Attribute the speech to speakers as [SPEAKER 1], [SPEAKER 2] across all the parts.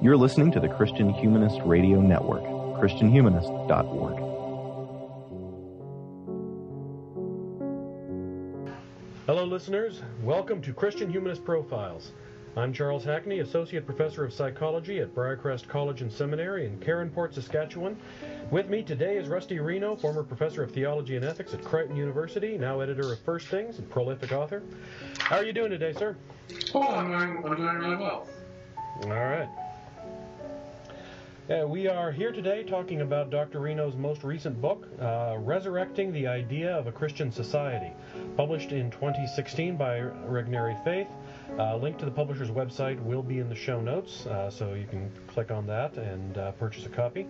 [SPEAKER 1] You're listening to the Christian Humanist Radio Network, ChristianHumanist.org.
[SPEAKER 2] Hello, listeners. Welcome to Christian Humanist Profiles. I'm Charles Hackney, Associate Professor of Psychology at Briercrest College and Seminary in Caronport, Saskatchewan. With me today is Rusty Reno, former Professor of Theology and Ethics at Creighton University, now editor of First Things and prolific author. How are you doing today, sir?
[SPEAKER 3] Oh, I'm doing, I'm doing really well.
[SPEAKER 2] All right. Uh, we are here today talking about Dr. Reno's most recent book, uh, Resurrecting the Idea of a Christian Society, published in 2016 by Regnery Faith. Uh, link to the publisher's website will be in the show notes, uh, so you can click on that and uh, purchase a copy.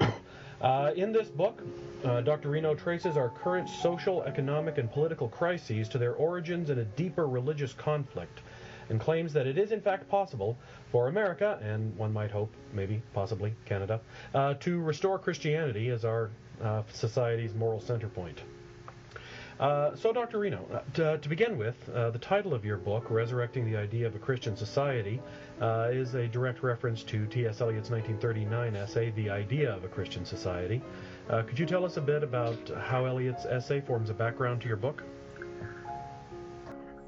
[SPEAKER 2] Uh, in this book, uh, Dr. Reno traces our current social, economic, and political crises to their origins in a deeper religious conflict and claims that it is in fact possible for America, and one might hope, maybe, possibly, Canada, uh, to restore Christianity as our uh, society's moral center point. Uh, so, Dr. Reno, uh, to, to, begin with, uh, the title of your book, Resurrecting the Idea of a Christian Society, uh, is a direct reference to T.S. Eliot's 1939 essay, The Idea of a Christian Society. Uh, could you tell us a bit about how Eliot's essay forms a background to your book?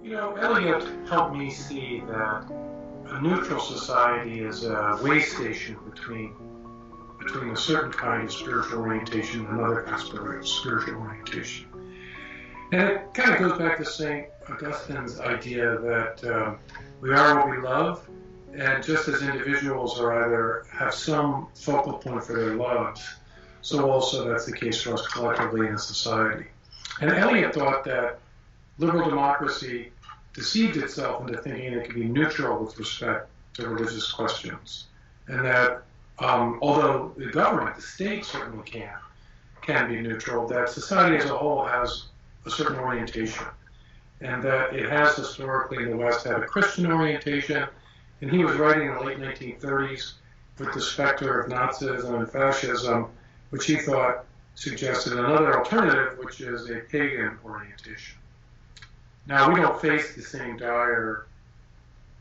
[SPEAKER 3] You know, Eliot helped me see that a neutral society is a way station between between a certain kind of spiritual orientation and another kind of spiritual orientation. And it kind of goes back to St. Augustine's idea that uh, we are what we love, and just as individuals are either have some focal point for their loves, so also that's the case for us collectively in society. And Eliot thought that liberal democracy deceived itself into thinking it could be neutral with respect to religious questions, and that um, although the government, the state certainly can, can be neutral, that society as a whole has a certain orientation, and that it has historically in the West had a Christian orientation. And he was writing in the late 1930s with the specter of Nazism and fascism, which he thought suggested another alternative, which is a pagan orientation. Now, we don't face the same dire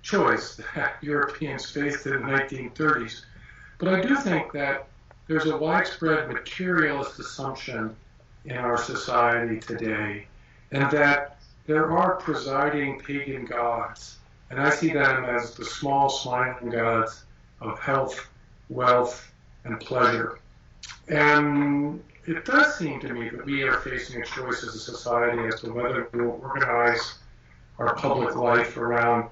[SPEAKER 3] choice that Europeans faced in the 1930s, but I do think that there's a widespread materialist assumption in our society today, and that there are presiding pagan gods. And I see them as the small, smiling gods of health, wealth, and pleasure. And it does seem to me that we are facing a choice as a society as to whether we will organize our public life around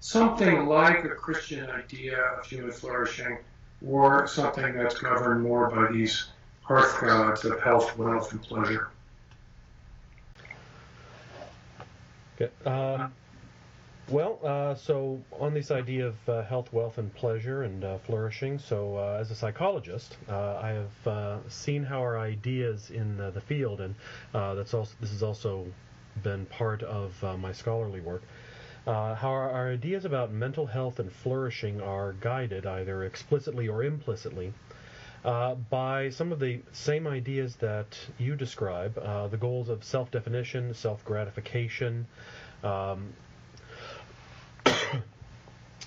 [SPEAKER 3] something like a Christian idea of human flourishing or something that's governed more by these hearth gods of health, wealth, and pleasure.
[SPEAKER 2] Uh, well, uh, so on this idea of uh, health, wealth, and pleasure and uh, flourishing, so uh, as a psychologist, uh, I have seen how our ideas in the field, and that's also this has also been part of my scholarly work. Uh, how our, our, ideas about mental health and flourishing are guided, either explicitly or implicitly, uh, by some of the same ideas that you describe uh, the goals of self definition, self gratification. Um,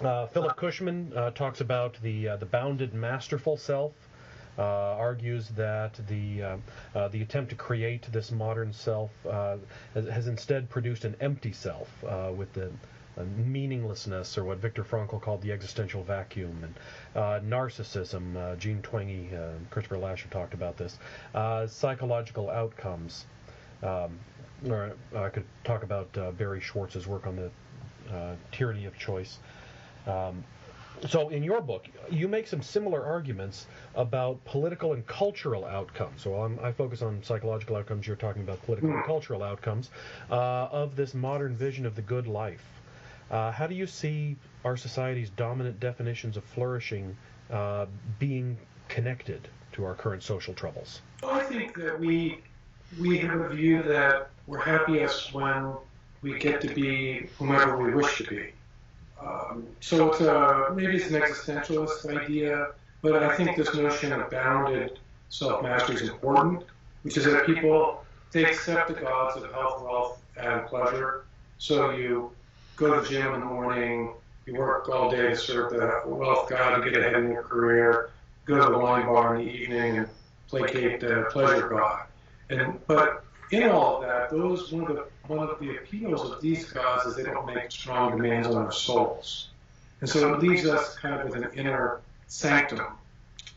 [SPEAKER 2] uh, Philip Cushman uh, talks about the, uh, the bounded masterful self. argues that the the attempt to create this modern self has, has, instead produced an empty self with the meaninglessness, or what Viktor Frankl called the existential vacuum, and uh, narcissism. Uh, Jean Twenge, uh, Christopher Lasher talked about this. Uh, psychological outcomes. Um, or I could talk about uh, Barry Schwartz's work on the tyranny of choice. Um, so, in your book, you make some similar arguments about political and cultural outcomes. So, I'm, i focus on psychological outcomes. You're talking about political and cultural outcomes uh, of this modern vision of the good life. Uh, how do you see our society's dominant definitions of flourishing uh, being connected to our current social troubles?
[SPEAKER 3] Well, I think that we we have a view that we're happiest when we get to be whomever we wish to be. So it's a, maybe it's an existentialist idea, but I think this notion of bounded self-mastery is important, which is that people they accept the gods of health, wealth, and pleasure. So you go to the gym in the morning, you work all day to serve the wealth God to get ahead in your career, go to the wine bar in the evening and placate the pleasure god. And but in all of that, those one of the one of the appeals of these gods is they don't make strong demands on our souls. And so it leaves us kind of with an inner sanctum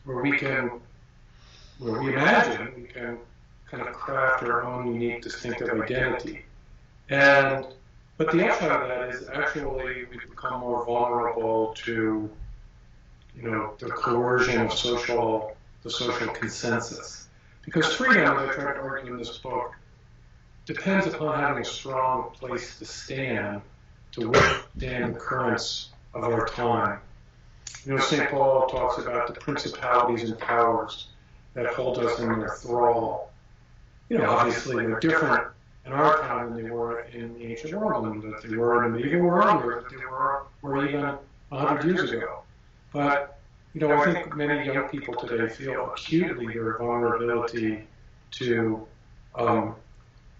[SPEAKER 3] where we can where we imagine we can kind of craft our own unique distinctive identity. And but the upshot of that is actually we become more vulnerable to you know the coercion of social the social consensus. Because freedom, as I try to argue in this book, depends upon having a strong place to stand to withstand the currents of our time. You know, St. Paul talks about the principalities and powers that hold us in their thrall. You know, obviously they're different in our time than they were in the ancient world, and that they were in the medieval world, or that they were, were even 100 years ago. But you know, I think many young people today feel acutely their vulnerability to, um,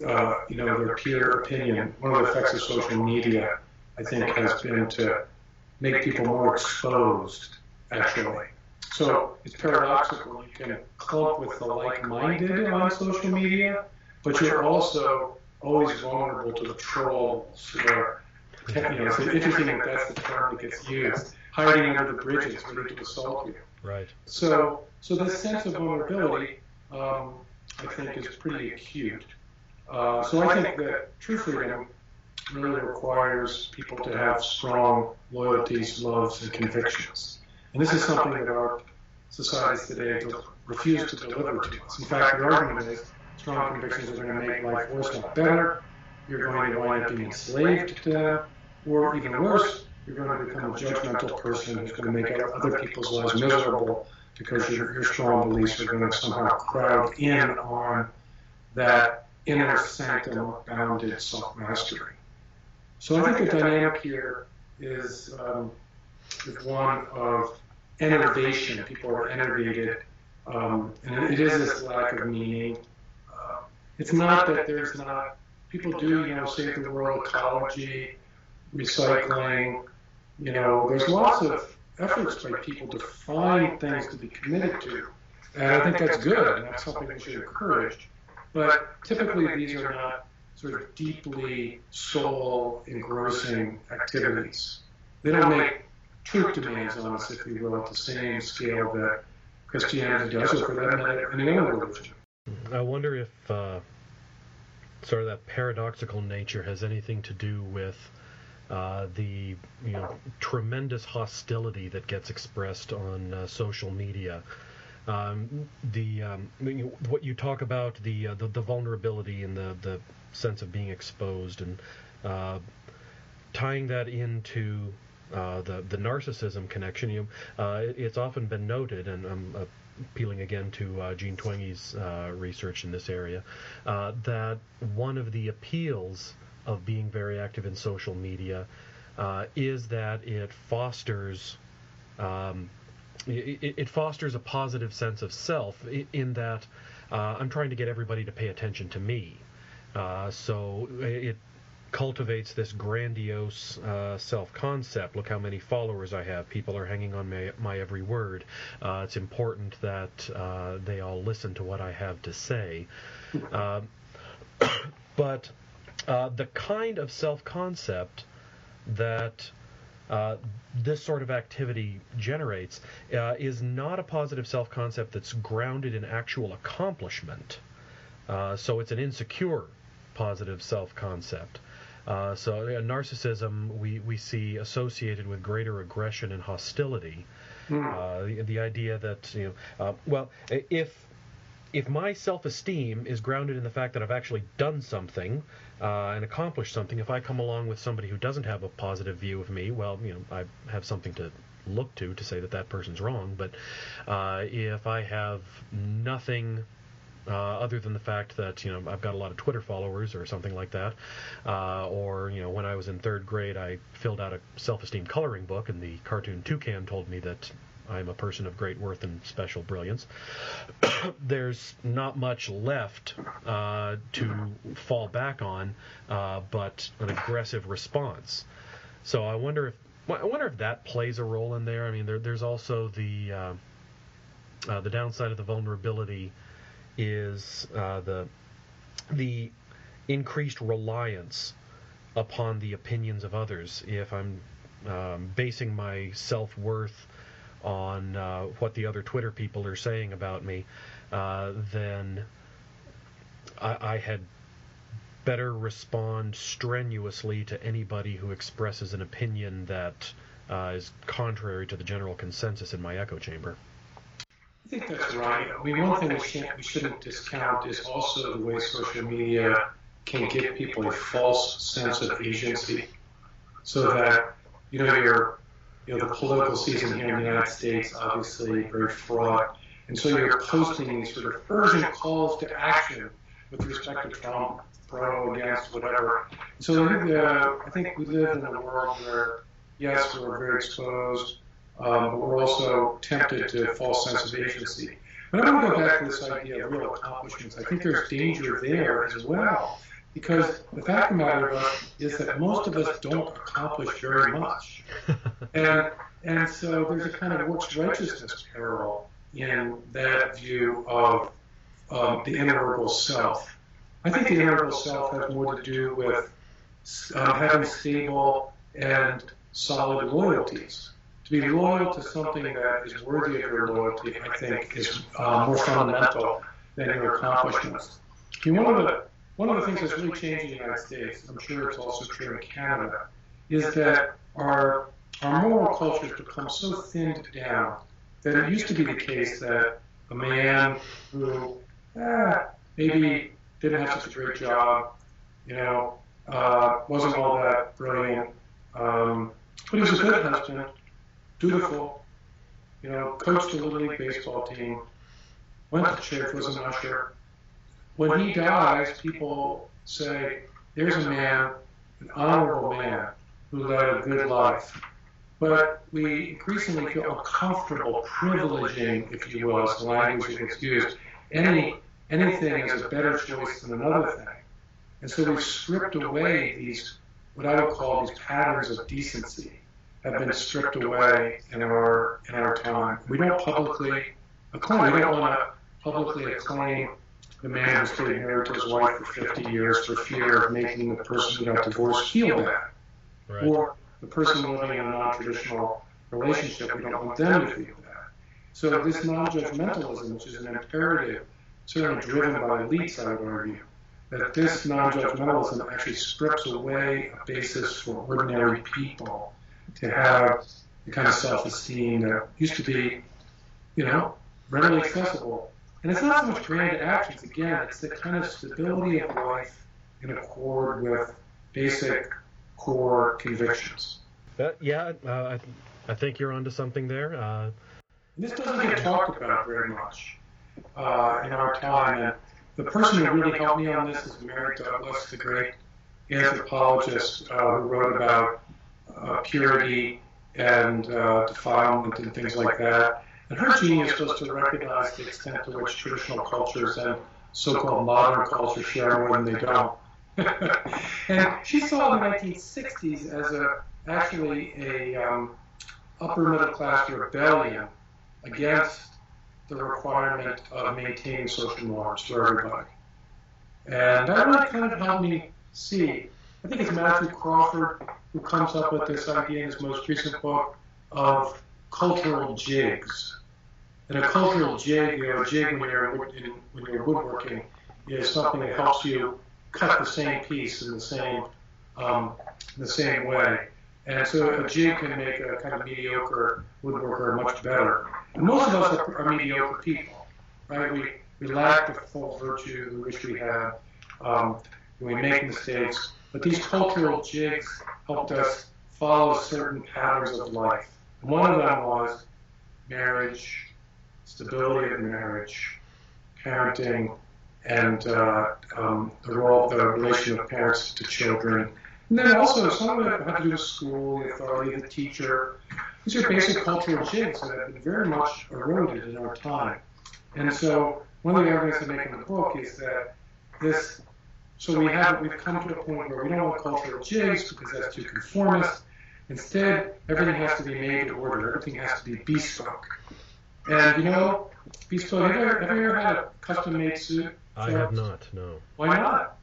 [SPEAKER 3] uh, you know, their peer opinion. One of the effects of social media, I think, has been to make people more exposed, actually. So it's paradoxical. You can clump with the like-minded on social media, but you're also always vulnerable to the trolls are, you know, it's interesting that that's the term that gets used hiding under the bridges ready to assault you.
[SPEAKER 2] Right.
[SPEAKER 3] So, so this sense of vulnerability, um, I think, is pretty acute. Uh, so I think that true freedom really requires people to have strong loyalties, loves, and convictions. And this is something that our societies today refuse to deliver to us. In fact, the argument is strong convictions are going to make life worse, not better. You're going to wind up being enslaved to them, or even worse, you're going to become a judgmental person who's going to make other people's lives miserable because your, your strong beliefs are going to somehow crowd in on that inner sanctum of bounded self-mastery. So I think the dynamic here is, um, is one of enervation. People are enervated, um, and it is this lack of meaning. Uh, it's not that there's not people do, you know, save the world, ecology, recycling, you know, there's lots of efforts by people to find things to be committed to. And I think that's good, and that's something we should encourage. But typically, these are not sort of deeply soul engrossing activities. They don't make truth demands on us, if you will, at the same scale that Christianity does, or for that matter, any other religion.
[SPEAKER 2] I wonder if uh, sort of that paradoxical nature has anything to do with uh, the you know tremendous hostility that gets expressed on uh, social media. Um, the um, what you talk about the, uh, the, the vulnerability and the the sense of being exposed and uh, tying that into uh, the the narcissism connection. You, it, it's often been noted, and I'm appealing again to Jean Twenge's research in this area, that one of the appeals of being very active in social media uh, is that it fosters um, it, it, fosters a positive sense of self in that uh, I'm trying to get everybody to pay attention to me. Uh, so it cultivates this grandiose uh, self-concept. Look how many followers I have. People are hanging on my, my every word. Uh, it's important that uh, they all listen to what I have to say. Um, but uh, the kind of self concept that uh, this sort of activity generates uh, is not a positive self concept that's grounded in actual accomplishment. Uh, so it's an insecure positive self concept. Uh, so narcissism we, we see associated with greater aggression and hostility. Mm. The, the, idea that you know, well, if if my self-esteem is grounded in the fact that I've actually done something uh, and accomplish something, if I come along with somebody who doesn't have a positive view of me, well, you know, I have something to look to to say that that person's wrong. But uh, if I have nothing uh, other than the fact that you know I've got a lot of Twitter followers or something like that, uh, or you know when I was in third grade I filled out a self-esteem coloring book and the cartoon toucan told me that I'm a person of great worth and special brilliance. There's not much left uh, to fall back on, uh, but an aggressive response. So I wonder if I wonder if that plays a role in there. I mean, there, there's also the uh, uh, the downside of the vulnerability is uh, the the increased reliance upon the opinions of others. If I'm um, basing my self worth on uh, what the other Twitter people are saying about me, uh, then I, I had better respond strenuously to anybody who expresses an opinion that uh, is contrary to the general consensus in my echo chamber.
[SPEAKER 3] I think that's right. I mean, one thing we, shouldn't, we shouldn't discount is also the way social media can give people a false sense of agency, so that you know your you know the political season here in the United States obviously very fraught, and so you're posting these sort of urgent calls to action with respect to Trump, pro, against, whatever. So I think, uh, I think we live in a world where yes, we're very exposed, um, but we're also tempted to false sense of agency. But I want to go back to this idea of real accomplishments. I think there's danger there as well, because the fact of the matter is that most of us don't accomplish very much. And, and so there's a kind of works righteousness parallel in that view of um, the integral self. I think the integral self has more to do with uh, having stable and solid loyalties. To be loyal to something that is worthy of your loyalty, I think, is uh, more fundamental than your accomplishments. I mean, one of the one of the things that's really changed in the United States, I'm sure it's also true in Canada, is that our our moral culture has become so thinned down that it used to be the case that a man who eh, maybe didn't have such a great job, you know, uh, wasn't all that brilliant, um, but he was a good husband, dutiful, you know, coached a little league baseball team, went to church, was an usher. When he dies, people say, there's a man, an honorable man, who led a good life. But we increasingly feel uncomfortable privileging, if you will, as the language that's used, any anything is a better choice than another thing. And so we've stripped away these, what I would call these patterns of decency, have been stripped away in our in our time. We don't publicly acclaim. We don't want to publicly acclaim the man married to his wife for 50 years for fear of making the person who got divorced feel bad, right. or the person living in a non-traditional relationship. We don't want them to feel bad. So this non-judgmentalism, which is an imperative certainly driven by elites, I would argue, that this non-judgmentalism actually strips away a basis for ordinary people to have the kind of self-esteem that used to be, you know, readily accessible. And it's not so much grand actions, again, it's the kind of stability of life in accord with basic core convictions.
[SPEAKER 2] Uh, yeah, uh, I, th- I think you're onto something there. Uh,
[SPEAKER 3] this doesn't get talked about very much uh, in our time. And the person who really helped me on this is Mary Douglas, the great anthropologist uh, who wrote about uh, purity and uh, defilement and things like that. And her genius was to recognize the extent to which traditional cultures and so-called modern cultures share than they don't. and she saw the 1960s as a actually a um, upper middle class rebellion against the requirement of maintaining social norms for everybody. And that really kind of helped me see. I think it's Matthew Crawford who comes up with this idea in his most recent book of cultural jigs. And a cultural jig, you know, a jig when you're, when you're woodworking is something that helps you cut the same piece in the same um, in the same way. And so a jig can make a kind of mediocre woodworker much better. And most of us are, are mediocre people, right? We, we lack the full virtue we wish we had. Um, we make mistakes. But these cultural jigs helped us follow certain patterns of life. One of them was marriage, stability of marriage, parenting, and uh, um, the role, the relation of parents to children. And then also some of it had to do with school, the authority, the teacher, these are basic cultural jigs that have been very much eroded in our time. And so one of the arguments I make in the book is that this, so we have, we've come to a point where we don't want cultural jigs because that's too conformist. Instead, everything has to be made to order. Everything has to be bespoke. And you know, bespoke. Have you ever, have you ever had a custom-made suit?
[SPEAKER 2] I have not. No.
[SPEAKER 3] Why not?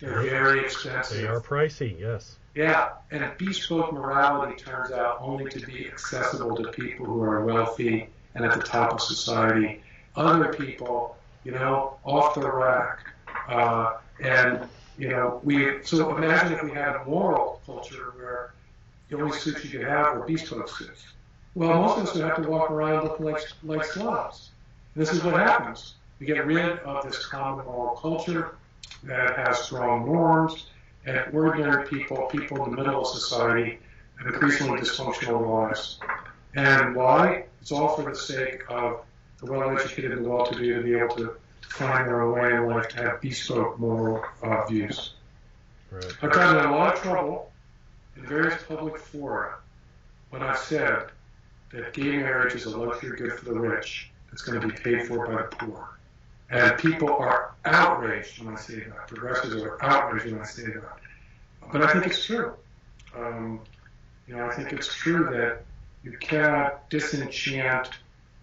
[SPEAKER 3] They're very expensive.
[SPEAKER 2] They are pricey. Yes.
[SPEAKER 3] Yeah, and bespoke morality turns out only to be accessible to people who are wealthy and at the top of society. Other people, you know, off the rack. Uh, and, you know, we, so imagine if we had a moral culture where the only suits you could have were bespoke suits. Well, most of us would have to walk around looking like, like slobs. This is what happens. We get rid of this common moral culture that has strong norms, and ordinary people, people in the middle of society, have increasingly dysfunctional lives. And why? It's all for the sake of the well-educated and well-to-do to be able to find their own way in life, to have bespoke moral uh, views.
[SPEAKER 2] Right.
[SPEAKER 3] I've gotten in a lot of trouble in various public fora when I've said that gay marriage is a luxury good for the rich that's going to be paid for by the poor. And people are outraged when I say that. Progressives are outraged when I say that. But I think it's true. Um, you know, I think it's true that you cannot disenchant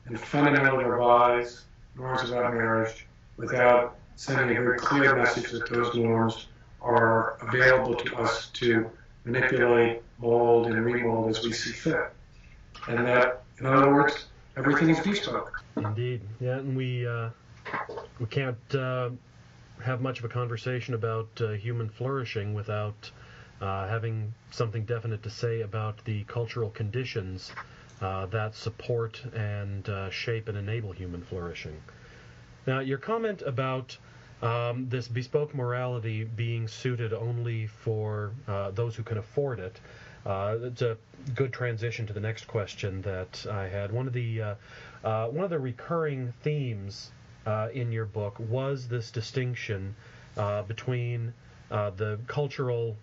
[SPEAKER 3] and fundamentally revise norms about marriage without sending a very clear message that those norms are available to us to manipulate, mold, and remold as we see fit. And that, in other words, everything is bespoke.
[SPEAKER 2] Indeed. Yeah, and we uh, we can't uh, have much of a conversation about uh, human flourishing without uh, having something definite to say about the cultural conditions uh, that support and uh, shape and enable human flourishing. Now, your comment about um, this bespoke morality being suited only for those who can afford it. Uh, it's a good transition to the next question that I had. One of the uh, uh one of the recurring themes uh, in your book was this distinction between the cultural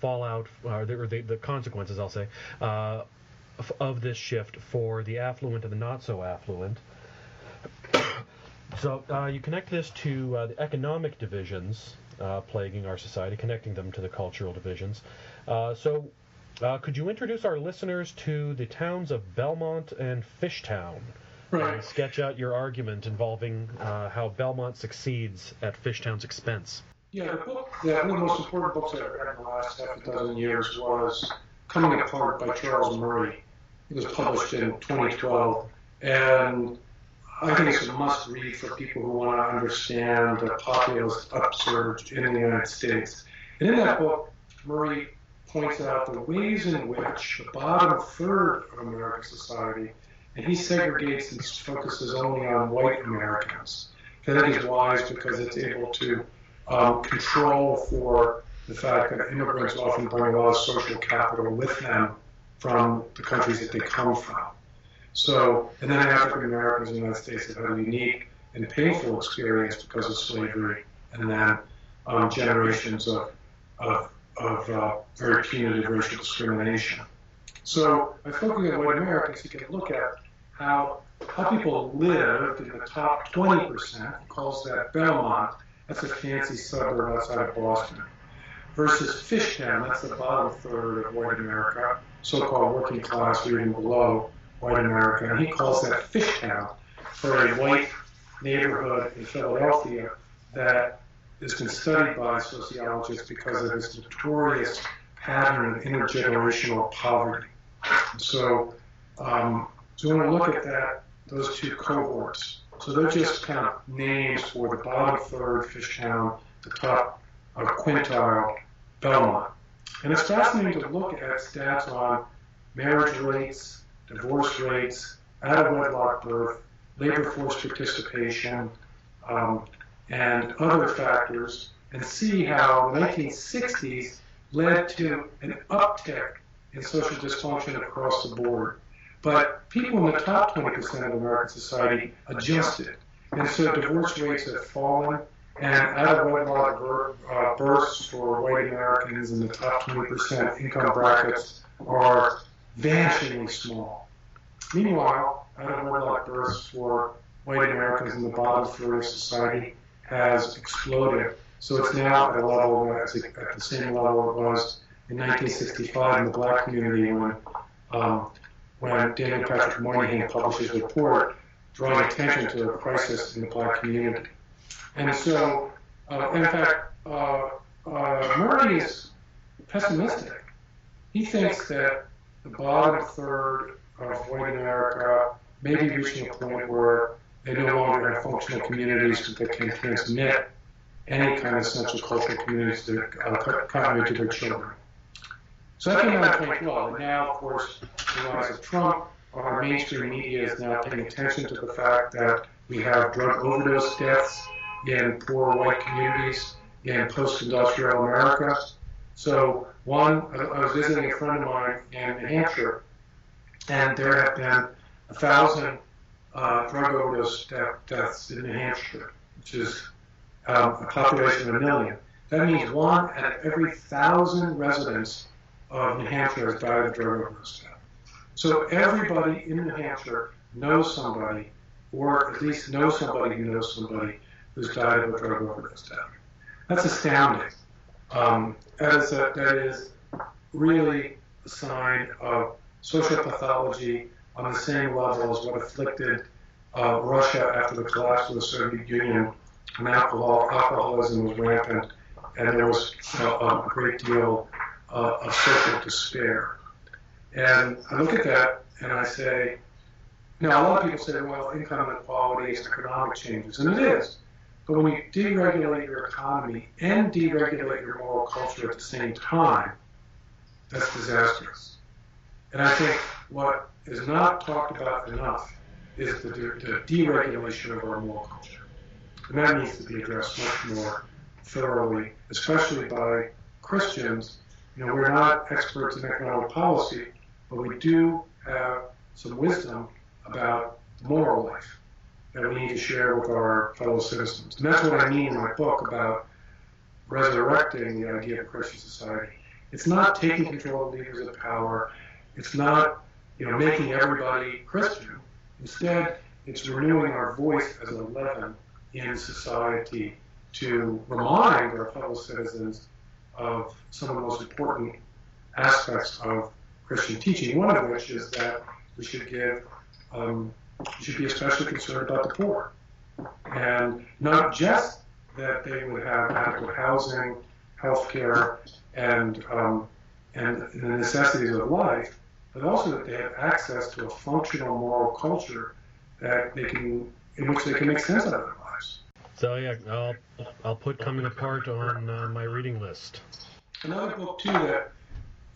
[SPEAKER 2] fallout or, the, or the, the, consequences, I'll say, of this shift for the affluent and the not so affluent. So uh, you connect this to uh, the economic divisions uh, plaguing our society, connecting them to the cultural divisions. So uh, could you introduce our listeners to the towns of Belmont and Fishtown?
[SPEAKER 3] Right.
[SPEAKER 2] And sketch out your argument involving uh, how Belmont succeeds at Fishtown's expense.
[SPEAKER 3] Yeah, the book, that one of the most important books I've read in the last half a dozen years was Coming Apart by Charles Murray. It was published in 2012. And I think it's a must read for people who want to understand the populist upsurge in the United States. And in that book, Murray points out the ways in which the bottom third of American society, and he segregates and focuses only on white Americans. I think is wise because it's able to um, control for the fact that immigrants often bring a lot of social capital with them from the countries that they come from. So, and then African Americans in the United States have had a unique and painful experience because of slavery, and then um, generations of, of, of uh, very punitive racial discrimination. So, by focusing on white Americans, you can look at how how people lived in the top 20%, he calls that Belmont, that's a fancy suburb outside of Boston, versus Fishtown, that's the bottom third of white America, so-called working class or even below, white America, and he calls that Fishtown for a white neighborhood in Philadelphia that has been studied by sociologists because of its notorious pattern of intergenerational poverty. So, um, so we want to look at that, those two cohorts. So they're just kind of names for the bottom third Fishtown, the top of quintile Belmont. And it's fascinating to look at stats on marriage rates, divorce rates, out of wedlock birth, labor force participation, um, and other factors, and see how the 1960s led to an uptick in social dysfunction across the board. But people in the top 20% of American society adjusted. And so divorce rates have fallen, and out of wedlock uh, births for white Americans in the top 20% income brackets are vanishingly small. Meanwhile, out of wedlock births for white Americans in the bottom third of society has exploded. So it's now at a level at the same level it was in 1965 in the black community when um, when Daniel Patrick Moynihan published his report drawing attention to the crisis in the black community. And so, uh, in fact, uh, uh, Murray is pessimistic. He thinks that the bottom third of white America may be reaching a point where they no longer have functional communities that can transmit any kind of essential cultural communities to, uh, continuity to their children. So that came out in 2012, and now, of course, the rise of Trump, our mainstream media is now paying attention to the fact that we have drug overdose deaths in poor white communities in post-industrial America. So one, I was visiting a friend of mine in New Hampshire, and there have been a thousand uh, drug overdose deaths in New Hampshire, which is um, a population of a million. That means one out of every thousand residents of New Hampshire has died of drug overdose death. So everybody in New Hampshire knows somebody, or at least knows somebody who knows somebody who's died of a drug overdose death. That's astounding. Um, that, is a, that is really a sign of social pathology on the same level as what afflicted uh, Russia after the collapse of the Soviet Union when alcohol, alcoholism was rampant and there was uh, a great deal uh, of social despair. And I look at that and I say, now a lot of people say, well, income inequality is economic changes, and it is. But when you deregulate your economy and deregulate your moral culture at the same time, that's disastrous. And I think what is not talked about enough is the, the deregulation of our moral culture. And that needs to be addressed much more thoroughly, especially by Christians you know, we're not experts in economic policy, but we do have some wisdom about moral life that we need to share with our fellow citizens. And that's what I mean in my book about resurrecting the idea of Christian society. It's not taking control of leaders of power. It's not, you know, making everybody Christian. Instead, it's renewing our voice as a leaven in society to remind our fellow citizens of some of the most important aspects of Christian teaching. One of which is that we should give, um, we should be especially concerned about the poor, and not just that they would have adequate housing, health care, and um, and the necessities of life, but also that they have access to a functional moral culture that they can, in which they can make sense of their lives.
[SPEAKER 2] So yeah, I'll I'll put coming apart on uh, my reading list.
[SPEAKER 3] Another book too that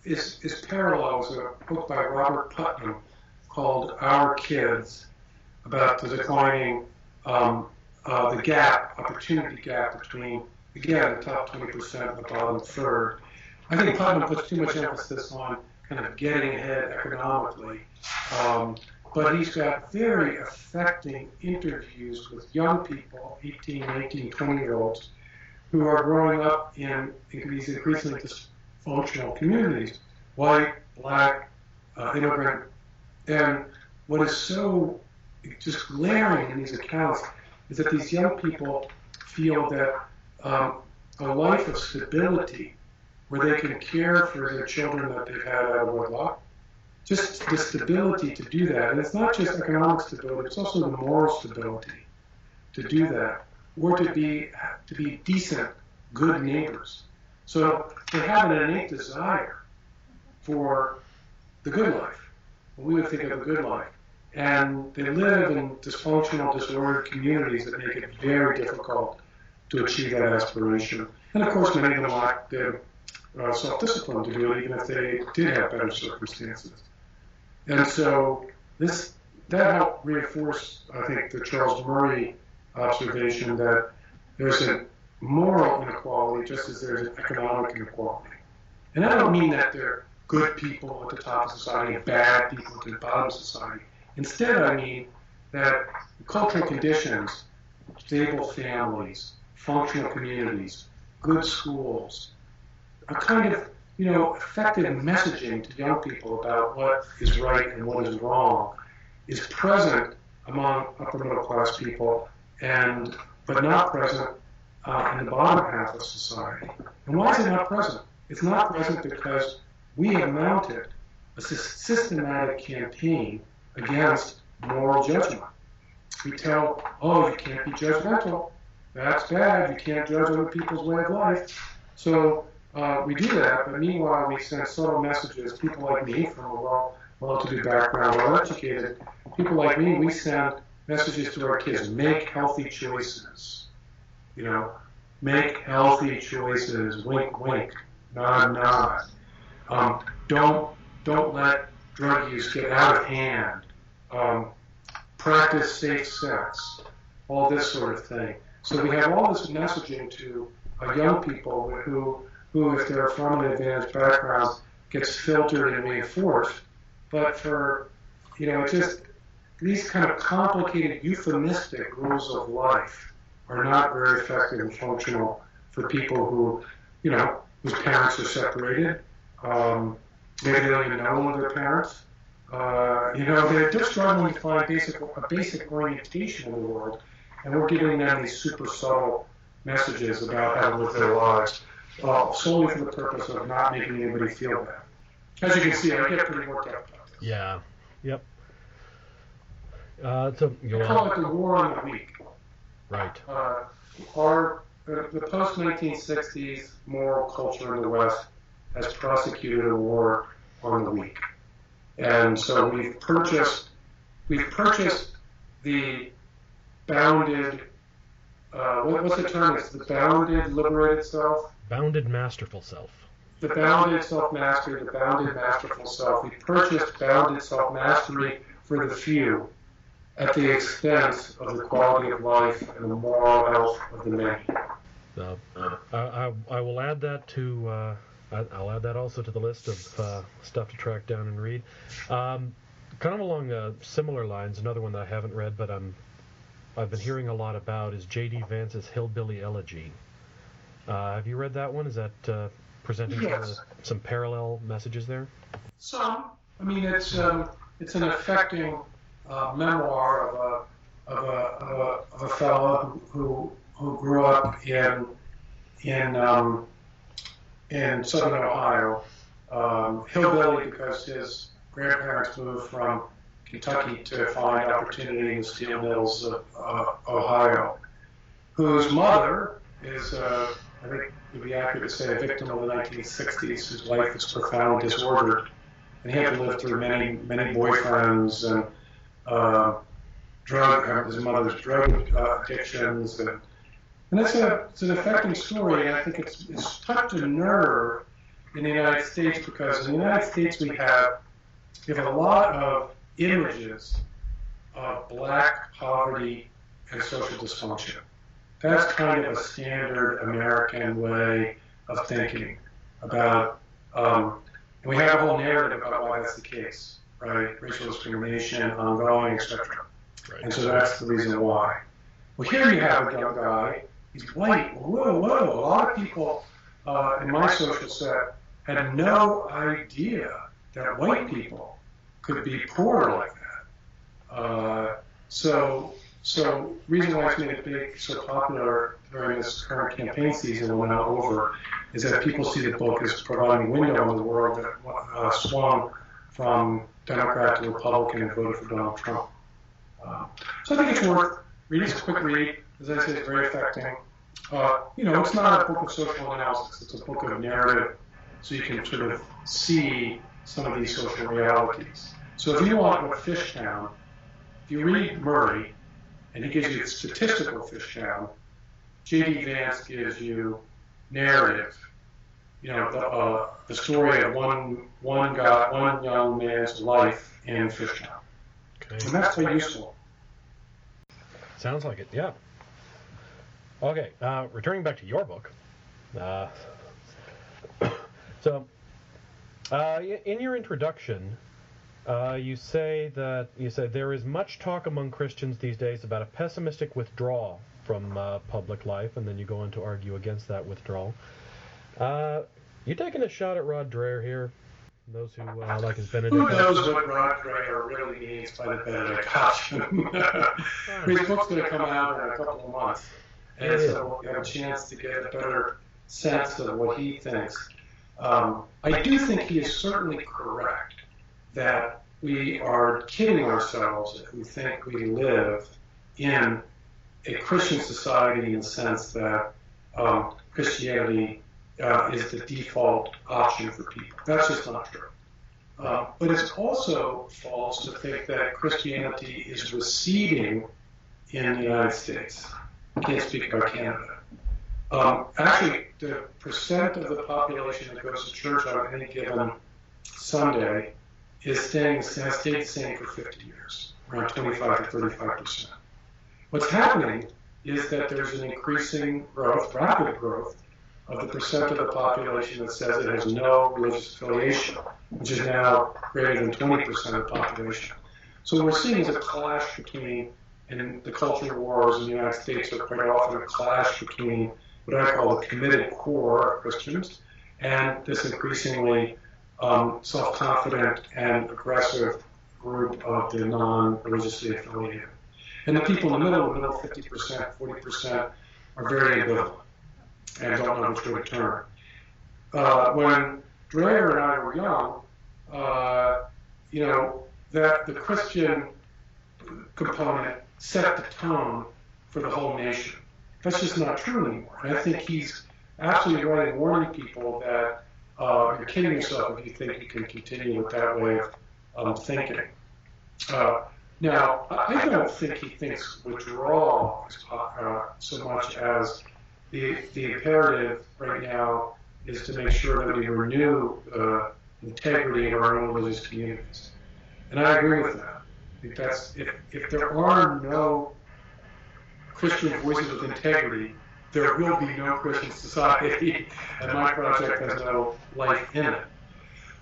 [SPEAKER 3] is is parallel is a book by Robert Putnam called Our Kids about the declining um, uh, the gap, opportunity gap between again the top 20% and the bottom third. I think Putnam puts too much emphasis on kind of getting ahead economically. Um, but he's got very affecting interviews with young people, 18, 19, 20 year olds, who are growing up in these increasingly dysfunctional communities, white, black, uh, immigrant. And what is so just glaring in these accounts is that these young people feel that um, a life of stability where they can care for their children that they've had out of wedlock, just the stability to do that. And it's not just economic stability, it's also the moral stability to do that, or to be to be decent, good neighbors. So they have an innate desire for the good life, what we would think of a good life. And they live in dysfunctional, disordered communities that make it very difficult to achieve that aspiration. And of course, many of them lack the uh, self-discipline to do it, even if they did have better circumstances. And so this that helped reinforce, I think, the Charles Murray observation that there's a moral inequality just as there's an economic inequality. And I don't mean that there are good people at the top of society and bad people at the bottom of society. Instead, I mean that cultural conditions, stable families, functional communities, good schools, a kind of you know, effective messaging to young people about what is right and what is wrong is present among upper middle class people, and but not present uh, in the bottom half of society. And why is it not present? it's not present because we have mounted a systematic campaign against moral judgment. We tell, oh, you can't be judgmental. That's bad. You can't judge other people's way of life. So uh, we do that, but meanwhile we send subtle messages. People like me from a well, well-to-do background, well-educated, people like me, we send messages to our kids: make healthy choices. You know, make healthy choices. Wink, wink. Nod, nod. Um, don't don't let drug use get out of hand. Um, practice safe sex. All this sort of thing. So we have all this messaging to uh, young people who, who, if they're from an advanced background, gets filtered and reinforced. But for, you know, just these kind of complicated euphemistic rules of life are not very effective and functional for people who, you know, whose parents are separated. Um, maybe they don't even know their parents. Uh, you know, they're just struggling to find basic, a basic orientation in the world and we're giving them these super subtle messages about how to live their lives, uh, solely for the purpose of not making anybody feel bad. As you can see, I get pretty worked up about this.
[SPEAKER 2] Yeah. Yep. Uh, so
[SPEAKER 3] you I call it the war on the weak.
[SPEAKER 2] Right.
[SPEAKER 3] Uh, our the, the post 1960s moral culture in the West has prosecuted a war on the weak, and so we've purchased we've purchased the bounded. Uh, what, what's the term? It's the bounded liberated self.
[SPEAKER 2] Bounded masterful self.
[SPEAKER 3] The bounded self mastery, the bounded masterful self. We purchased bounded self mastery for the few at the expense of the quality of life and the moral health of the many.
[SPEAKER 2] Uh, I, I, will add that to. Uh, I'll add that also to the list of uh, stuff to track down and read. Um, kind of along uh, similar lines, another one that I haven't read, but I'm I've been hearing a lot about is J.D. Vance's Hillbilly Elegy. Uh, have you read that one? Is that uh, presenting
[SPEAKER 3] yes.
[SPEAKER 2] some parallel messages there?
[SPEAKER 3] Some. I mean, it's um, it's an affecting uh, memoir of a of a, of a, of a fellow who who grew up in in um, in southern Ohio, um, hillbilly because his grandparents moved from Kentucky to find opportunity in the steel mills of uh, Ohio, whose mother is, uh, I think it would be accurate to say, a victim of the 1960s, whose life was profoundly disordered. And he had to live through many, many boyfriends and uh, drug, uh, his mother's drug uh, addictions. And, and it's, a, it's an affecting story, and I think it's, it's touched a nerve in the United States because in the United States we have, we have a lot of images of black poverty and social dysfunction. That's kind of a standard American way of thinking about, um, and we have a whole narrative about why that's the case, right? Racial discrimination, ongoing, etc. Right. And so that's the reason why. Well, here you have a young guy. He's white. Whoa, whoa. A lot of people uh, in my social set had no idea that white people could be poor like that. Uh, so, so reason why it's made it big, so popular during this current campaign season and when now over, is that people see the book as providing a window in the world that uh, swung from Democrat to Republican and voted for Donald Trump. Uh, so I think it's worth reading. It's a quick read. As I say, it's very affecting. Uh, you know, it's not a book of social analysis. It's a book of narrative, so you can sort of see some of these social realities. So if you want a Fishtown, if you read Murray, and he gives you statistical Fishtown, J.D. Vance gives you narrative. You know, the, uh, the story of one one guy, one young man's life in Fishtown. Okay. And that's quite useful.
[SPEAKER 2] Sounds like it, yeah. Okay, uh, returning back to your book. Uh, so, uh, in your introduction, uh, you say that you say there is much talk among Christians these days about a pessimistic withdrawal from uh, public life, and then you go on to argue against that withdrawal. Uh, you taking a shot at Rod Dreher here? Those who uh, like his Benedict.
[SPEAKER 3] Who knows what Rod Dreher really means by the Benedict option? his book's going to come out in a couple of months, and so we'll have a chance to get a better sense of what he thinks. Um, I do think he is certainly correct that we are kidding ourselves if we think we live in a Christian society in the sense that um, Christianity uh, is the default option for people. That's just not true. Uh, but it's also false to think that Christianity is receding in the United States. I can't speak about Canada. Um, actually, the percent of the population that goes to church on any given Sunday is staying has stayed the same for 50 years, around 25 to 35 percent. What's happening is that there's an increasing growth, rapid growth, of the percent of the population that says it has no religious affiliation, which is now greater than 20% of the population. So what we're seeing is a clash between, and the cultural wars in the United States are quite often a clash between what I call the committed core Christians and this increasingly um, self-confident and aggressive group of the non-religiously affiliated. And the people in the middle, the middle 50%, 40%, are very ambivalent and don't know which way to turn. Uh, when Dreher and I were young, uh, you know, that the Christian component set the tone for the whole nation. That's just not true anymore. And I think he's absolutely right in warning people that uh, you're kidding yourself if you think you can continue with that way of um, thinking. Uh, now, I don't think he thinks withdrawal uh, so much as the, the imperative right now is to make sure that we renew uh, integrity in our own religious communities. And I agree with that. That's if, if there are no Christian voices with integrity, there will be no Christian society, and my project has no life in it.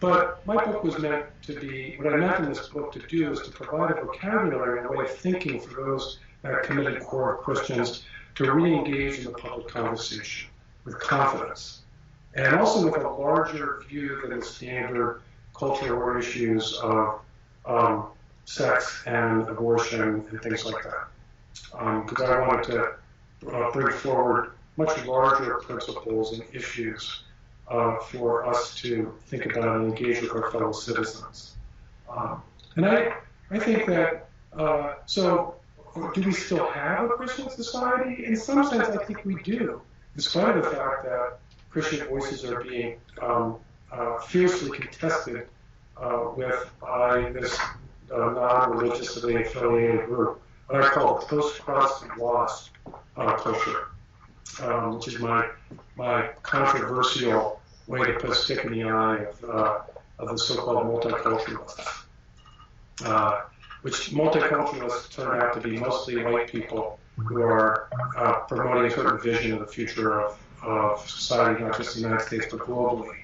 [SPEAKER 3] But my book was meant to be, what I meant in this book to do is to provide a vocabulary and a way of thinking for those committed core Christians to re-engage in the public conversation with confidence, and also with a larger view than the standard cultural issues of um, sex and abortion and things like that. Because um, I wanted to uh, bring forward much larger principles and issues uh, for us to think about and engage with our fellow citizens. Um, and I, I think that, uh, so do we still have a Christian society? In some sense, I think we do, despite the fact that Christian voices are being um, uh, fiercely contested uh, with by this uh, non-religiously affiliated group, what I call post-Protestant lost uh, culture, um, which is my my controversial way to put a stick in the eye of, uh, of the so-called multiculturalists. Uh, which multiculturalists turn out to be mostly white people who are uh, promoting a certain vision of the future of, of society, not just in the United States, but globally.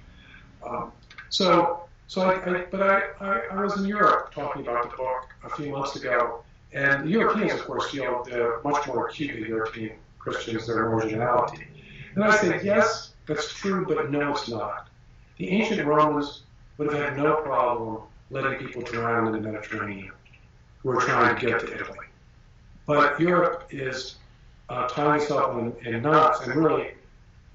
[SPEAKER 3] Um, so, so I, I but I, I, I, was in Europe talking about the book a few months ago, and the Europeans, of course, feel the much more acutely European Christians their originality. And I said, yes, that's true, but no, it's not. The ancient Romans would have had no problem letting people drown in the Mediterranean who are trying to get to Italy. But Europe is uh, tying itself in, in knots and really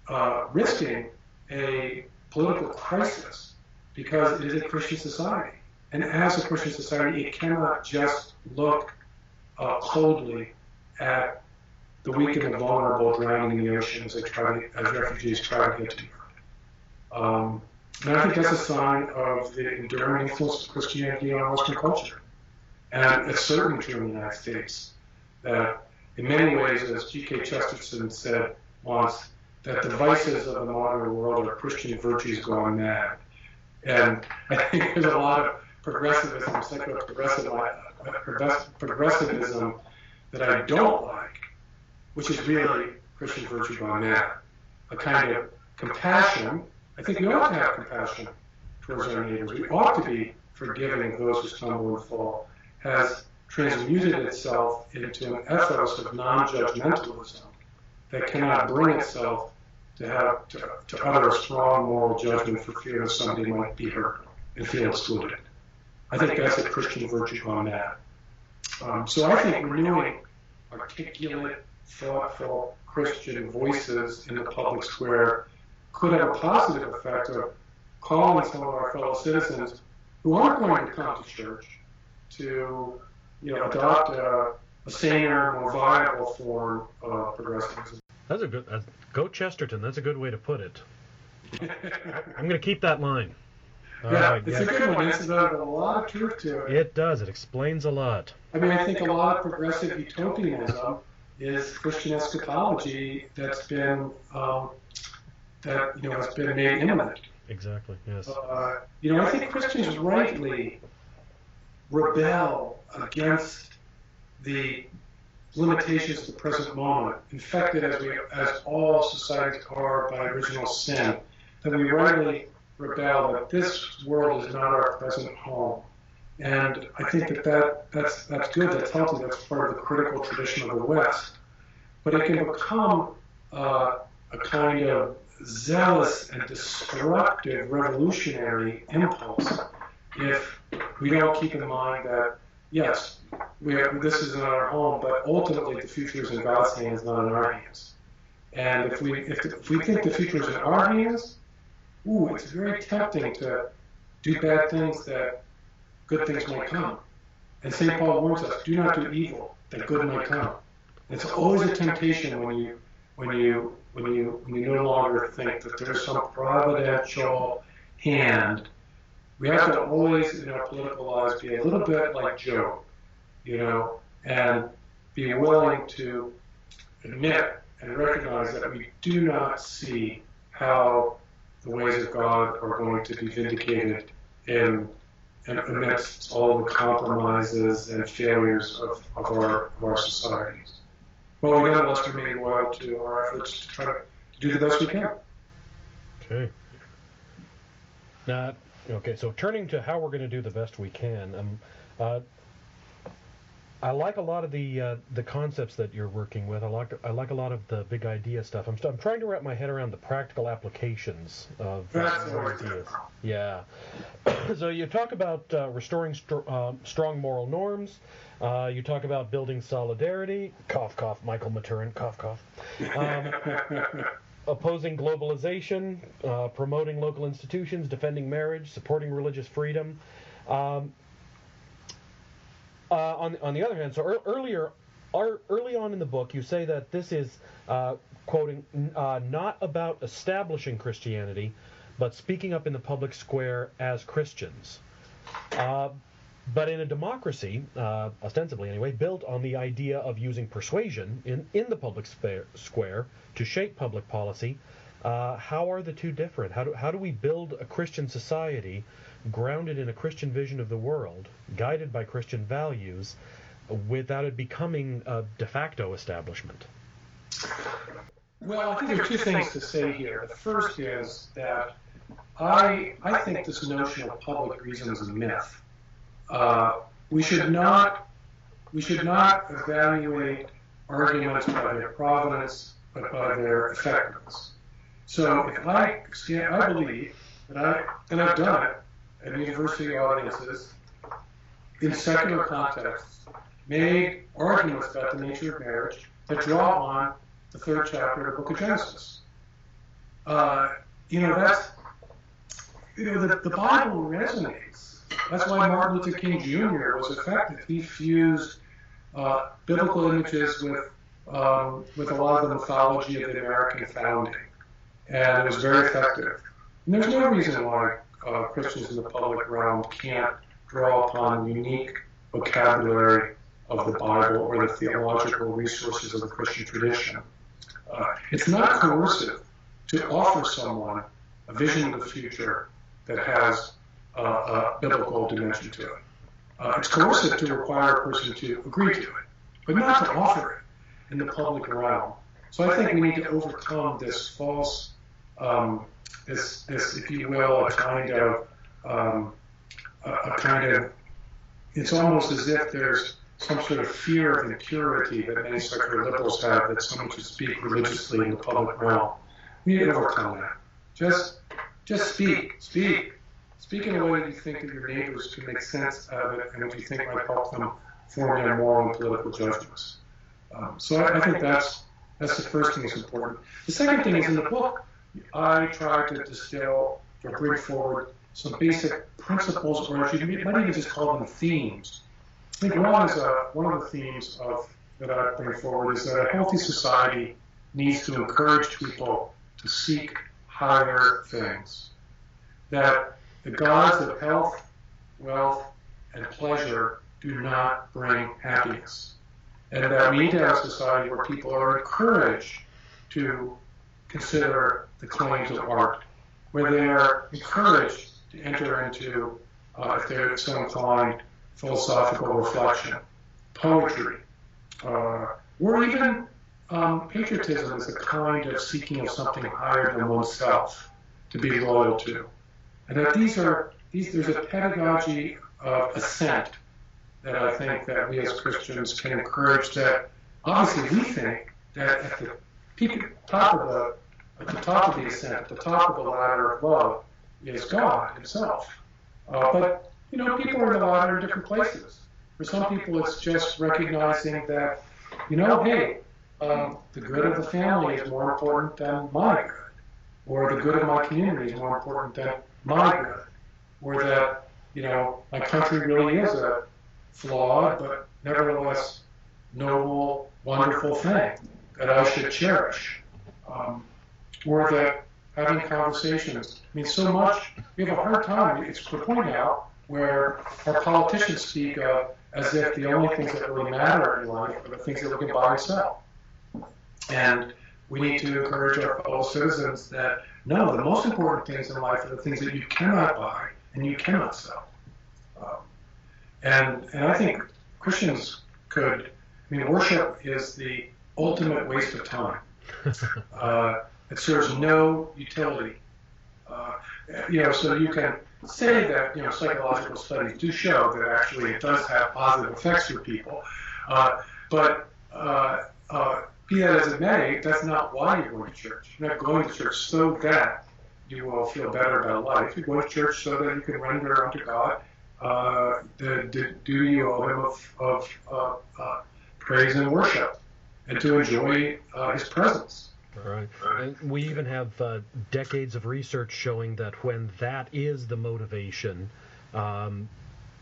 [SPEAKER 3] uh, risking a political crisis because it is a Christian society. And as a Christian society, it cannot just look uh, coldly at the weak and the vulnerable drowning in the ocean as, they try to, as refugees try to get to Europe. Um, and I think that's a sign of the enduring influence of Christianity on Western culture. And it's certainly true in the United States that in many ways, as G.K. Chesterton said once, that the vices of the modern world are Christian virtues gone mad. And I think there's a lot of progressivism, secular progressivism that I don't like, which is really Christian virtue gone mad. A kind of compassion. I think we ought to have compassion towards our neighbors. We ought to be forgiving those who stumble and fall has transmuted itself into an ethos of non-judgmentalism that cannot bring itself to have to, to utter a strong moral judgment for fear that somebody might be hurt and feel excluded. I think that's a Christian virtue on that. Um, so I think renewing articulate, thoughtful Christian voices in the public square could have a positive effect of calling some of our fellow citizens who aren't going to come to church to, you know, adopt a, a saner, more viable form of progressivism.
[SPEAKER 2] That's a good. Uh, go Chesterton. That's a good way to put it. I'm going to keep that line. All
[SPEAKER 3] yeah,
[SPEAKER 2] right,
[SPEAKER 3] it's
[SPEAKER 2] yeah.
[SPEAKER 3] a good one. It's got a lot of truth to it.
[SPEAKER 2] It does. It explains a lot.
[SPEAKER 3] I mean, I think a lot of progressive utopianism is Christian eschatology that's been um, that you know has been made immanent.
[SPEAKER 2] Exactly. Yes.
[SPEAKER 3] Uh, you know, I think Christians rightly rebel against the limitations of the present moment, infected as we as all societies are by original sin. That we rightly rebel that this world is not our present home. And I think that, that that's, that's good, that's healthy, that's part of the critical tradition of the West. But it can become uh, a kind of zealous and destructive revolutionary impulse if we don't keep in mind that, yes, we this is in our home, but ultimately the future is in God's hands, not in our hands. And if we, if, if we think the future is in our hands, ooh, it's very tempting to do bad things that good things might come. And St. Paul warns us, do not do evil, that good might come. It's always a temptation when you when you when you when you no longer think that there's some providential hand. We have to always in our political lives be a little bit like Job, you know, and be willing to admit and recognize that we do not see how the ways of God are going to be vindicated in, in amidst all the compromises and failures of, of, our, of our societies. Well, we nonetheless remain loyal to our efforts to try to do the best we can.
[SPEAKER 2] Okay. Now, okay. So turning to how we're going to do the best we can. Um, uh, I like a lot of the uh, the concepts that you're working with. I like I like a lot of the big idea stuff. I'm, I'm trying to wrap my head around the practical applications of uh,
[SPEAKER 3] That's
[SPEAKER 2] your
[SPEAKER 3] where it's
[SPEAKER 2] ideas. Yeah. so you talk about uh, restoring str- uh, strong moral norms. Uh, you talk about building solidarity. Cough, cough. Michael Maturin. Cough, cough. Um, opposing globalization, uh, promoting local institutions, defending marriage, supporting religious freedom. Um, uh, on on the other hand, so ear earlier, ar- early on in the book, you say that this is uh, quoting uh, not about establishing Christianity, but speaking up in the public square as Christians. Uh, but in a democracy, uh, ostensibly anyway, built on the idea of using persuasion in, in the public square to shape public policy, how are the two different? How do, how do we build a Christian society grounded in a Christian vision of the world, guided by Christian values, without it becoming a de facto establishment?
[SPEAKER 3] Well, I think there are two things to say here. The first is that I, I think this notion of public reason is a myth. Uh, we should not we should not evaluate arguments by their provenance, but by their effectiveness. So if I I believe that I and I've done it at university audiences in secular contexts, made arguments about the nature of marriage that draw on the third chapter of the Book of Genesis. Uh, you know that's you know the, the Bible resonates. That's why Martin Luther King Jr. was effective. He fused uh, biblical images with um, with a lot of the mythology of the American founding, and it was very effective. And there's no reason why uh, Christians in the public realm can't draw upon unique vocabulary of the Bible or the theological resources of the Christian tradition. Uh, it's not coercive to offer someone a vision of the future that has uh, a biblical dimension to it. Uh, it's coercive to require a person to agree to it, but not to offer it in the public realm. So I think we need to overcome this false, um, this, this, if you will, a kind of, um, a, a kind of, it's almost as if there's some sort of fear of impurity that many secular liberals have that someone should speak religiously in the public realm. We need to overcome that. Just, just speak, speak. Speak in a way that you think that your neighbors can make sense of it and that you think might help them form their moral and political judgments. Um, so I, I think that's that's the first thing that's important. The second thing is in the book, I try to distill to bring forward some basic principles, or you might even just call them themes. I think one is a, one of the themes of that I bring forward is that a healthy society needs to encourage people to seek higher things. That the gods of health, wealth, and pleasure do not bring happiness. And that we need to have a society where people are encouraged to consider the claims of art, where they are encouraged to enter into, uh, if they're so inclined, philosophical reflection, poetry, uh, or even um, patriotism is a kind of seeking of something higher than oneself to be loyal to. And that these are these there's a pedagogy of ascent that I think that we as Christians can encourage that obviously we think that at the peak top of the at the top of the ascent, the top of the ladder of love is God Himself. Uh, but you know, people are in the ladder in different places. For some people, it's just recognizing that, you know, hey, um, the good of the family is more important than my good, or the good of my community is more important than my good, or that you know my country really is a flawed but nevertheless noble, wonderful thing that I should cherish, um, or that having conversations. I mean, so much we have a hard time. It's to the point now where our politicians speak of as if the only things that really matter in life are the things that we can buy and sell. And we need to encourage our fellow citizens that no, the most important things in life are the things that you cannot buy and you cannot sell. Um, and and I think Christians could. I mean, worship is the ultimate waste of time. Uh, it serves no utility. Uh, you know, so you can say that you know psychological studies do show that actually it does have positive effects for people, uh, but uh, uh, be that as it may, that's not why you're going to church. You're not going to church so that you will feel better about life. You go to church so that you can render unto God uh, the, the duty owe Him of, of uh, uh, praise and worship, and to enjoy uh, His presence.
[SPEAKER 2] Right. And we even have uh, decades of research showing that when that is the motivation um,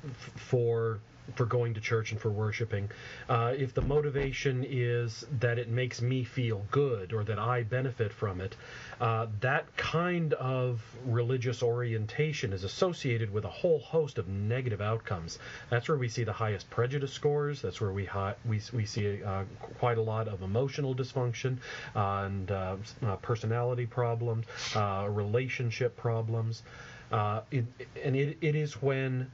[SPEAKER 2] f- for for going to church and for worshiping. Uh, if the motivation is that it makes me feel good or that I benefit from it, uh, that kind of religious orientation is associated with a whole host of negative outcomes. That's where we see the highest prejudice scores. That's where we hi- we, we see uh, quite a lot of emotional dysfunction and uh, uh, personality problems, uh, relationship problems. It, and it, it is when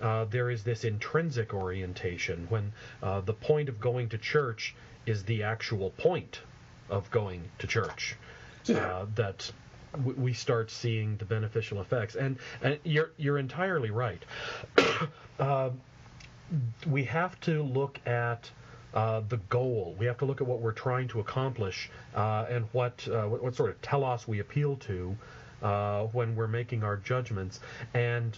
[SPEAKER 2] uh, there is this intrinsic orientation when uh, the point of going to church is the actual point of going to church. Uh, that w- we start seeing the beneficial effects, and and you're you're entirely right. Um, we have to look at. Uh, the goal. We have to look at what we're trying to accomplish uh, and what, uh, what, what sort of telos we appeal to when we're making our judgments. And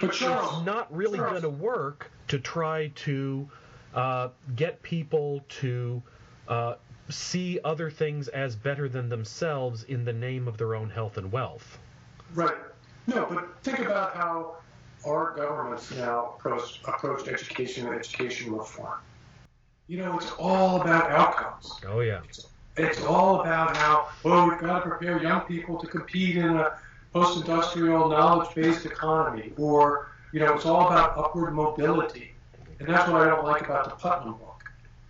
[SPEAKER 3] But
[SPEAKER 2] it's
[SPEAKER 3] Charles,
[SPEAKER 2] not really going to work to try to uh, get people to uh, see other things as better than themselves in the name of their own health and wealth.
[SPEAKER 3] Right. No, but think about how our governments now approach, approach education and education reform. You know, it's all about outcomes.
[SPEAKER 2] Oh yeah.
[SPEAKER 3] It's all about how, well, we've got to prepare young people to compete in a post-industrial knowledge-based economy, or, you know, it's all about upward mobility. And that's what I don't like about the Putnam book.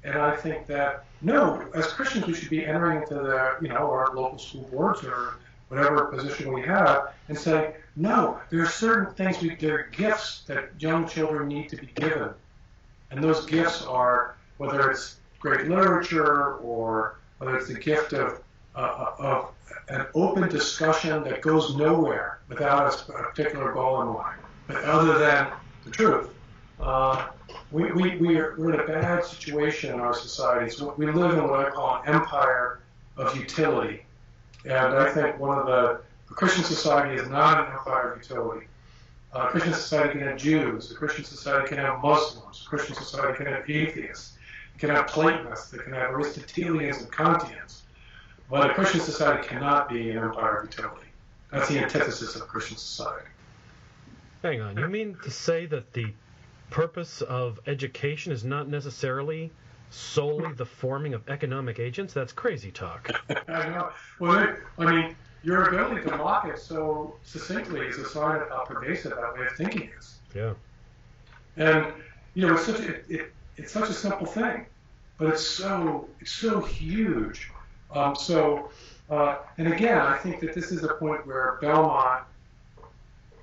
[SPEAKER 3] And I think that, no, as Christians, we should be entering into the, you know, our local school boards or whatever position we have and say, no, there are certain things, we, there are gifts that young children need to be given. And those gifts are, whether it's great literature or whether it's the gift of, of an open discussion that goes nowhere without a particular goal in mind, but other than the truth. Uh, we, we, we are, we're in a bad situation in our societies. We live in what I call an empire of utility. And I think one of the, the Christian society is not an empire of utility. Uh, Christian society can have Jews. A Christian society can have Muslims. A Christian society can have atheists. It can have Platonists. It can have Aristotelians and Kantians. But a Christian society cannot be an empire of utility. That's the antithesis of a Christian society.
[SPEAKER 2] Hang on, you mean to say that the purpose of education is not necessarily solely the forming of economic agents? That's crazy talk.
[SPEAKER 3] I know. Well, I mean, your ability to mock it so succinctly is a sign of how pervasive that way of thinking is.
[SPEAKER 2] Yeah.
[SPEAKER 3] And you know, it's such a, it, it, it's such a simple thing, but it's so it's so huge. Um, so, uh, and again, I think that this is a point where Belmont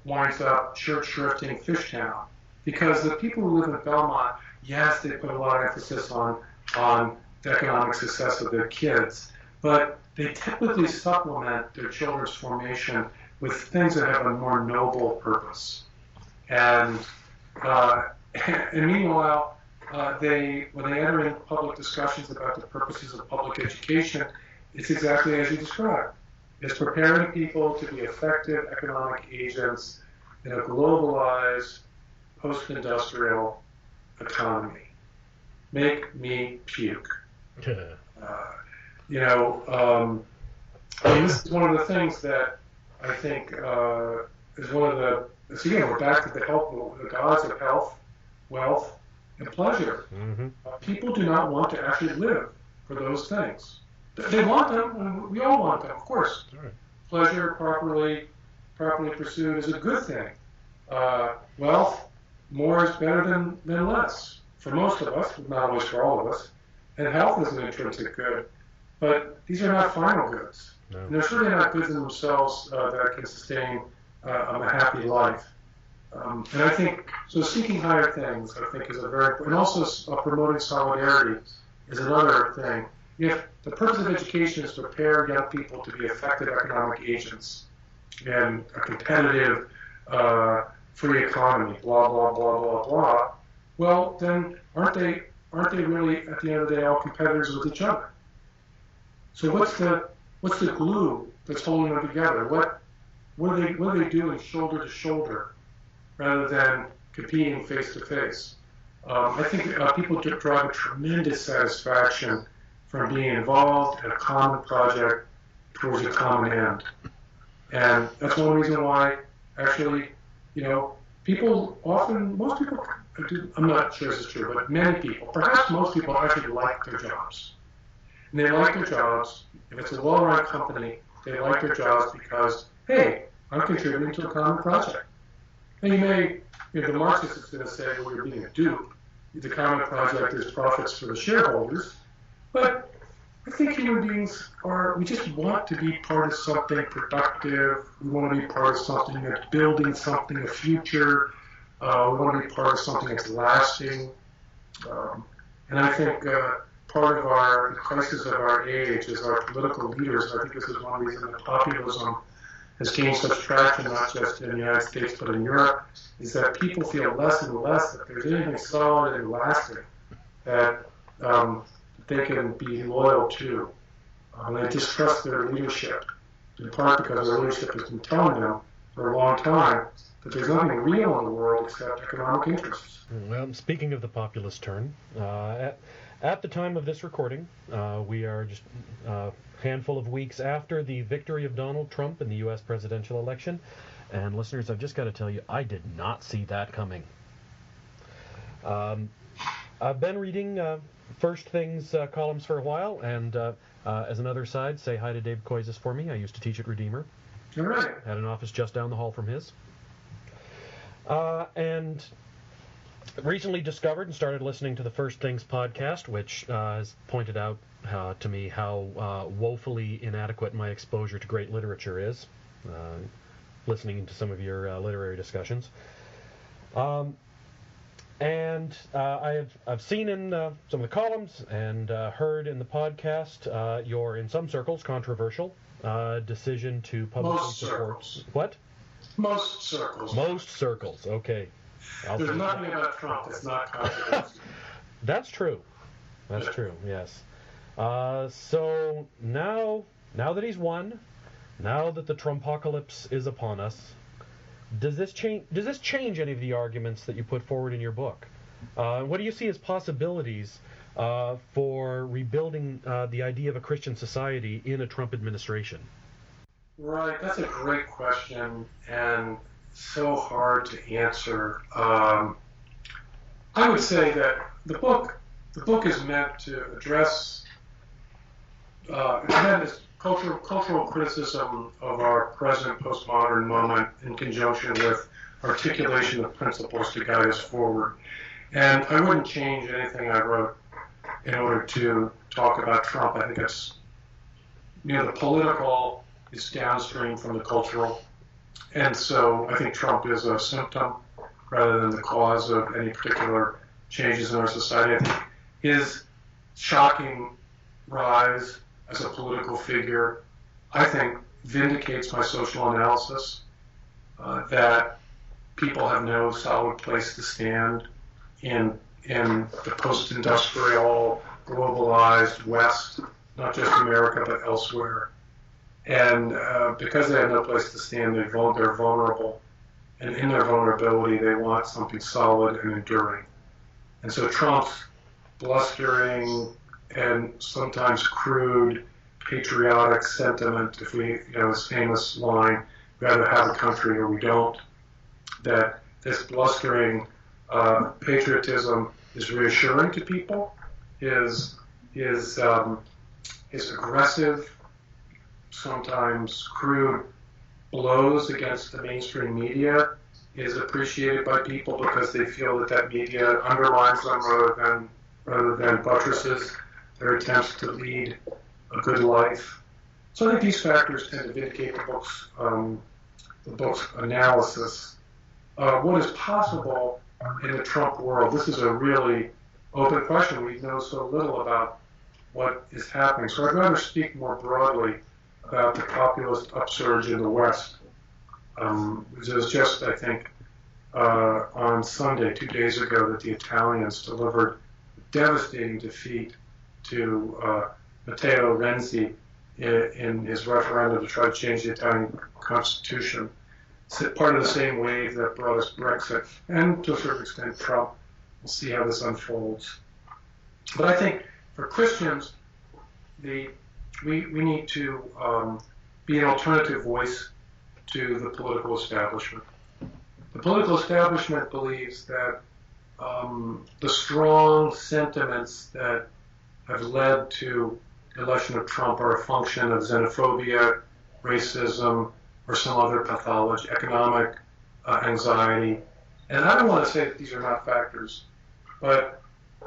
[SPEAKER 3] winds up church shrifting Fishtown, because the people who live in Belmont, yes, they put a lot of emphasis on on the economic success of their kids, but they typically supplement their children's formation with things that have a more noble purpose. And uh, and meanwhile, uh, they when they enter into public discussions about the purposes of public education, it's exactly as you described. It's preparing people to be effective economic agents in a globalized, post-industrial economy. Make me puke. Uh, you know, um, I mean, this is one of the things that I think uh, is one of the. So again, we're back to the health, the gods of health, wealth, and pleasure.
[SPEAKER 2] Mm-hmm.
[SPEAKER 3] People do not want to actually live for those things. They want them. We all want them, of course.
[SPEAKER 2] Right.
[SPEAKER 3] Pleasure, properly, properly pursued, is a good thing. Uh, wealth, more is better than, than less for most of us, but not always for all of us. And health is an intrinsic good, but these are not final goods.
[SPEAKER 2] No.
[SPEAKER 3] And they're certainly not goods in themselves uh, that can sustain uh, a happy life. Um, and I think so. Seeking higher things, I think, is a very and also uh, promoting solidarity is another thing. If the purpose of education is to prepare young people to be effective economic agents in a competitive, uh, free economy, blah blah blah blah blah, well then aren't they aren't they really at the end of the day all competitors with each other? So what's the what's the glue that's holding them together? What what are they what are they doing shoulder to shoulder rather than competing face to face? I think uh, people derive tremendous satisfaction from being involved in a common project towards a common end, and that's one reason why actually, you know, people often most people I'm not sure this is true, but many people, perhaps most people actually like their jobs. And they like their jobs. If it's a well-run company, they like their jobs because, hey, I'm contributing to a common project. And you may, know, the Marxist is going to say, well, you're being a dupe. The common project is profits for the shareholders. But I think human beings are, we just want to be part of something productive. We want to be part of something that's building something, a future. Uh, we want to be part of something that's lasting. Um, and I think uh, part of our the crisis of our age is our political leaders. I think this is one reason that populism has gained such traction, not just in the United States but in Europe, is that people feel less and less that there's anything solid and lasting that um, they can be loyal to. Um, they distrust their leadership, in part because their leadership has been telling them for a long time that there's nothing real in the world except economic interests.
[SPEAKER 2] Well, speaking of the populist turn, uh, at, the time of this recording, uh, we are just a handful of weeks after the victory of Donald Trump in the U.S. presidential election. And listeners, I've just got to tell you, I did not see that coming. Um, I've been reading uh, First Things uh, columns for a while, and uh, uh, as another side, say hi to Dave Koyzis for me. I used to teach at Redeemer.
[SPEAKER 3] All right.
[SPEAKER 2] Had an office just down the hall from his. Uh, and recently discovered and started listening to the First Things podcast, which uh, has pointed out uh, to me how uh, woefully inadequate my exposure to great literature is. Uh, listening to some of your uh, literary discussions. Um, and uh, I have I've seen in uh, some of the columns and uh, heard in the podcast uh, your in some circles controversial uh, decision to publish
[SPEAKER 3] Most
[SPEAKER 2] support
[SPEAKER 3] circles.
[SPEAKER 2] what
[SPEAKER 3] Most circles.
[SPEAKER 2] most circles. Okay,
[SPEAKER 3] There's nothing about Trump that's not controversial.
[SPEAKER 2] That's true. That's true. Yes. Uh, so now, now that he's won, now that the Trumpocalypse is upon us, does this change? Does this change any of the arguments that you put forward in your book? Uh, what do you see as possibilities uh, for rebuilding uh, the idea of a Christian society in a Trump administration?
[SPEAKER 3] Right, that's a great question and so hard to answer. Um, I would say that the book the book is meant to address uh, as cultural cultural criticism of our present postmodern moment in conjunction with articulation of principles to guide us forward. And I wouldn't change anything I wrote in order to talk about Trump. I think it's you know the political is downstream from the cultural, and so I think Trump is a symptom rather than the cause of any particular changes in our society. I think his shocking rise as a political figure, I think, vindicates my social analysis uh, that people have no solid place to stand in in the post-industrial, globalized West, not just America but elsewhere. And uh, because they have no place to stand, they're, vulnerable. And in their vulnerability, they want something solid and enduring. And so Trump's blustering and sometimes crude patriotic sentiment, if we, you know, his famous line, rather have a country or we don't, that this blustering uh, patriotism is reassuring to people, is, is, um, is aggressive, sometimes crude blows against the mainstream media is appreciated by people because they feel that that media undermines them rather than rather than buttresses their attempts to lead a good life. So I think these factors tend to vindicate the book's um, the book's analysis. Uh, what is possible in the Trump world? This is a really open question. We know so little about what is happening. So I'd rather speak more broadly about the populist upsurge in the West. Um, it was just, I think, uh, on Sunday, two days ago, that the Italians delivered a devastating defeat to uh, Matteo Renzi in, in, his referendum to try to change the Italian constitution. It's part of the same wave that brought us Brexit and to a certain extent Trump. We'll see how this unfolds. But I think for Christians, the we, we need to um, be an alternative voice to the political establishment. The political establishment believes that um, the strong sentiments that have led to the election of Trump are a function of xenophobia, racism, or some other pathology, economic uh, anxiety. And I don't want to say that these are not factors, but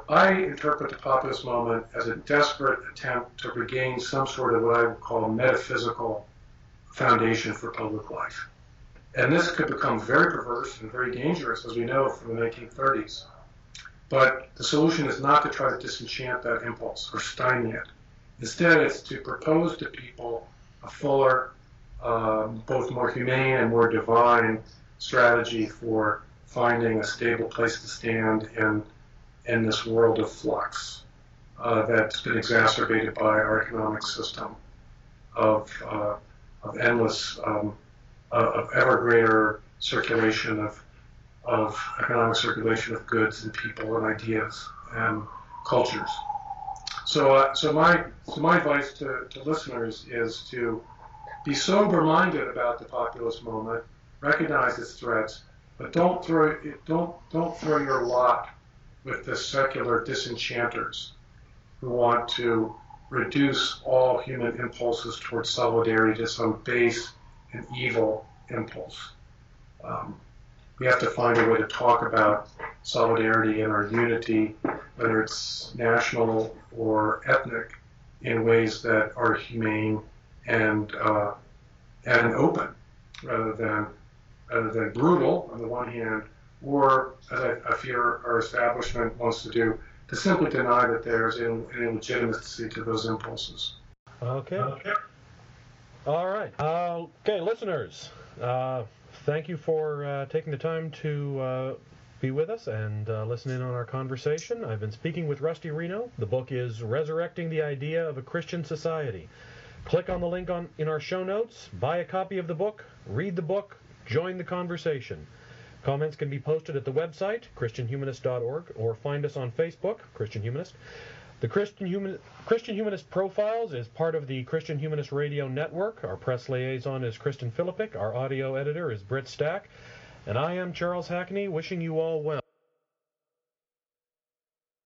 [SPEAKER 3] I interpret the populist moment as a desperate attempt to regain some sort of what I would call metaphysical foundation for public life. And this could become very perverse and very dangerous, as we know from the 1930s. But the solution is not to try to disenchant that impulse or stymie it. Instead, it's to propose to people a fuller, um, both more humane and more divine strategy for finding a stable place to stand in, in this world of flux uh, that's been exacerbated by our economic system of, uh, of endless um, of ever greater circulation of, of economic circulation of goods and people and ideas and cultures. So, uh, so my so my advice to, to listeners is to be sober-minded about the populist moment, recognize its threats, but don't throw don't don't throw your lot with the secular disenchanters who want to reduce all human impulses towards solidarity to some base and evil impulse. Um, we have to find a way to talk about solidarity and our unity, whether it's national or ethnic, in ways that are humane and uh, and open, rather than rather than brutal on the one hand, or as I, I fear our establishment wants to do, to simply deny that there's an illegitimacy to those impulses.
[SPEAKER 2] Okay. okay. All right. Uh, okay, listeners, uh, thank you for uh, taking the time to uh, be with us and uh, listen in on our conversation. I've been speaking with Rusty Reno. The book is Resurrecting the Idea of a Christian Society. Click on the link on in our show notes, buy a copy of the book, read the book, join the conversation. Comments can be posted at the website, christianhumanist.org, or find us on Facebook, Christian Humanist. The Christian, Human, Christian Humanist Profiles is part of the Christian Humanist Radio Network. Our press liaison is Kristen Philippic. Our audio editor is Britt Stack. And I am Charles Hackney, wishing you all well.